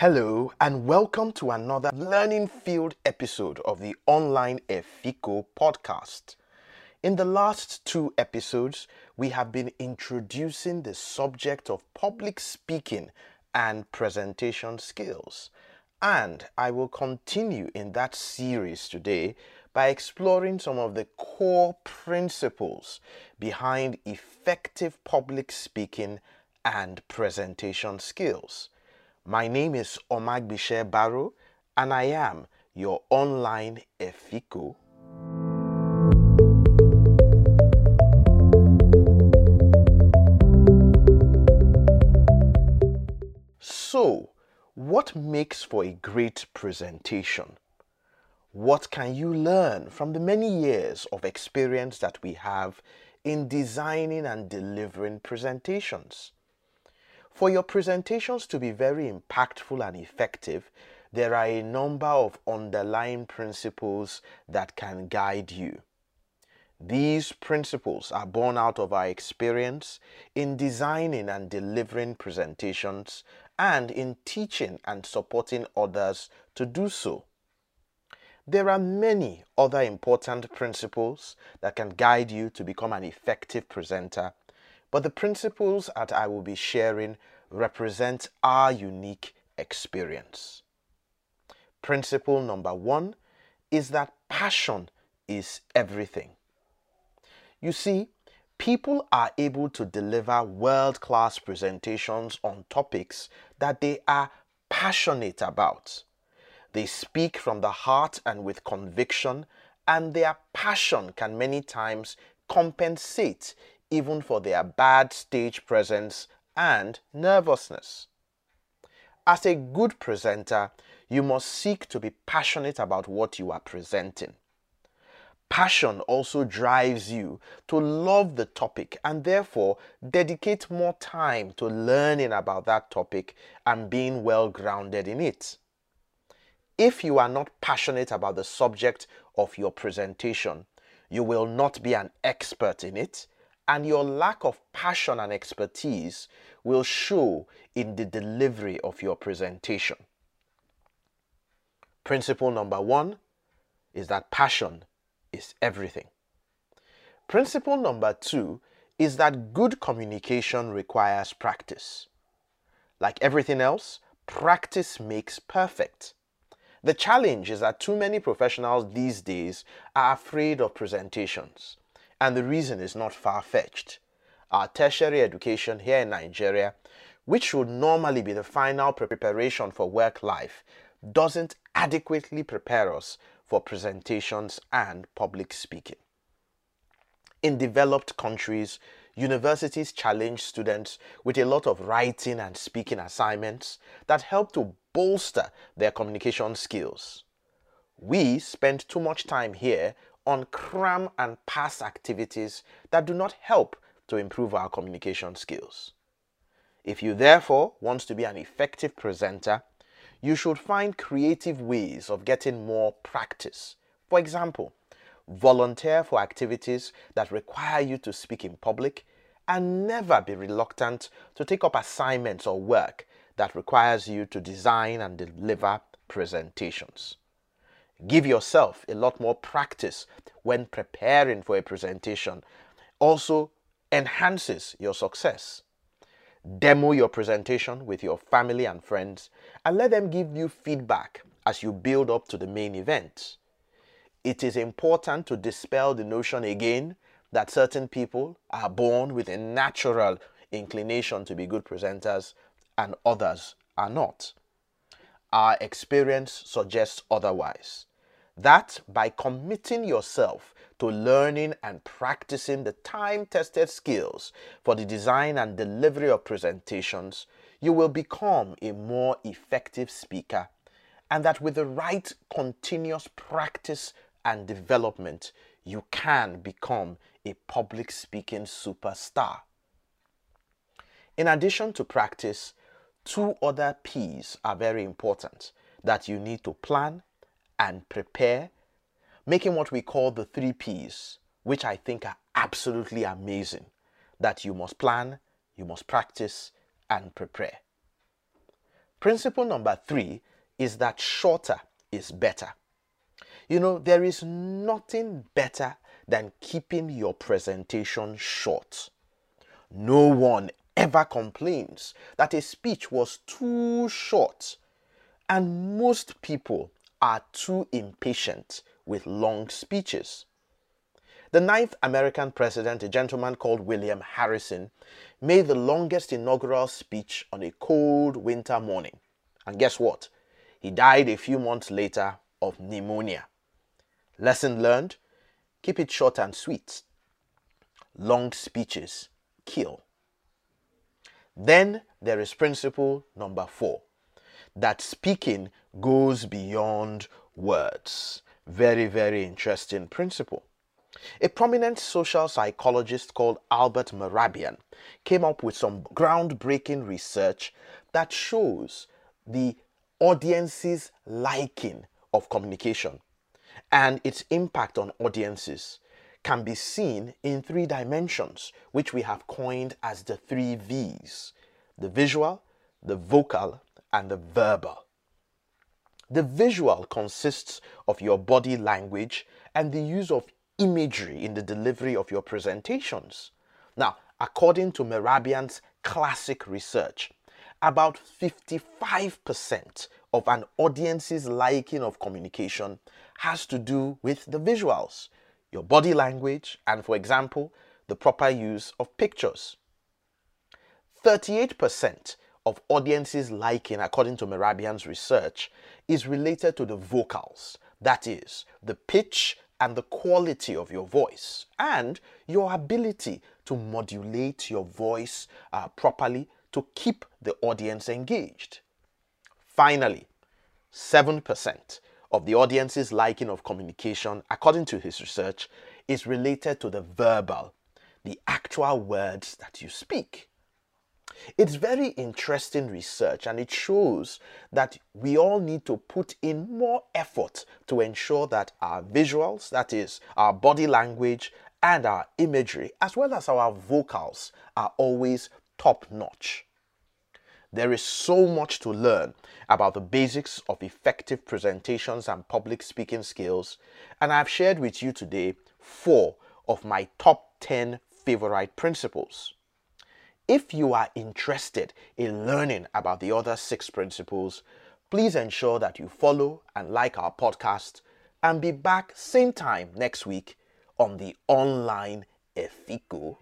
Hello, and welcome to another Learning Field episode of the Online Efiko podcast. In the last two episodes, we have been introducing the subject of public speaking and presentation skills. And I will continue in that series today by exploring some of the core principles behind effective public speaking and presentation skills. My name is Omagbitse Barrow, and I am your online Efiko. So, what makes for a great presentation? What can you learn from the many years of experience that we have in designing and delivering presentations? For your presentations to be very impactful and effective, there are a number of underlying principles that can guide you. These principles are born out of our experience in designing and delivering presentations and in teaching and supporting others to do so. There are many other important principles that can guide you to become an effective presenter but the principles that I will be sharing represent our unique experience. Principle number one is that passion is everything. You see, people are able to deliver world class presentations on topics that they are passionate about. They speak from the heart and with conviction, and their passion can many times compensate even for their bad stage presence and nervousness. As a good presenter, you must seek to be passionate about what you are presenting. Passion also drives you to love the topic and therefore dedicate more time to learning about that topic and being well grounded in it. If you are not passionate about the subject of your presentation, you will not be an expert in it and your lack of passion and expertise will show in the delivery of your presentation. Principle number one is that passion is everything. Principle number two is that good communication requires practice. Like everything else, practice makes perfect. The challenge is that too many professionals these days are afraid of presentations. And the reason is not far fetched. Our tertiary education here in Nigeria, which should normally be the final preparation for work life, doesn't adequately prepare us for presentations and public speaking. In developed countries, universities challenge students with a lot of writing and speaking assignments that help to bolster their communication skills. We spend too much time here on cram and pass activities that do not help to improve our communication skills. If you therefore want to be an effective presenter, you should find creative ways of getting more practice. For example, volunteer for activities that require you to speak in public and never be reluctant to take up assignments or work that requires you to design and deliver presentations. Give yourself a lot more practice when preparing for a presentation. Also enhances your success. Demo your presentation with your family and friends and let them give you feedback as you build up to the main event. It is important to dispel the notion again that certain people are born with a natural inclination to be good presenters and others are not. Our experience suggests otherwise that by committing yourself to learning and practicing the time tested skills for the design and delivery of presentations, you will become a more effective speaker, and that with the right continuous practice and development, you can become a public speaking superstar. In addition to practice, two other P's are very important that you need to plan and prepare, making what we call the three P's, which I think are absolutely amazing. That you must plan, you must practice, and prepare. Principle number three is that shorter is better. You know, there is nothing better than keeping your presentation short. No one ever complains that a speech was too short, and most people are too impatient with long speeches. The ninth American president, a gentleman called William Harrison, made the longest inaugural speech on a cold winter morning. And guess what? He died a few months later of pneumonia. Lesson learned keep it short and sweet. Long speeches kill. Then there is principle number four that speaking goes beyond words. Very, very interesting principle. A prominent social psychologist called Albert Mehrabian came up with some groundbreaking research that shows the audience's liking of communication and its impact on audiences can be seen in three dimensions, which we have coined as the three V's the visual, the vocal, and the verbal. The visual consists of your body language and the use of imagery in the delivery of your presentations. Now, according to Mehrabian's classic research, about 55% of an audience's liking of communication has to do with the visuals, your body language, and for example, the proper use of pictures. 38% of audiences liking, according to Mehrabian's research, is related to the vocals, that is, the pitch and the quality of your voice, and your ability to modulate your voice uh, properly to keep the audience engaged. Finally, 7% of the audience's liking of communication, according to his research, is related to the verbal, the actual words that you speak. It's very interesting research and it shows that we all need to put in more effort to ensure that our visuals, that is, our body language and our imagery, as well as our vocals, are always top notch. There is so much to learn about the basics of effective presentations and public speaking skills, and I've shared with you today four of my top 10 favorite principles. If you are interested in learning about the other six principles, please ensure that you follow and like our podcast and be back same time next week on the online Efiko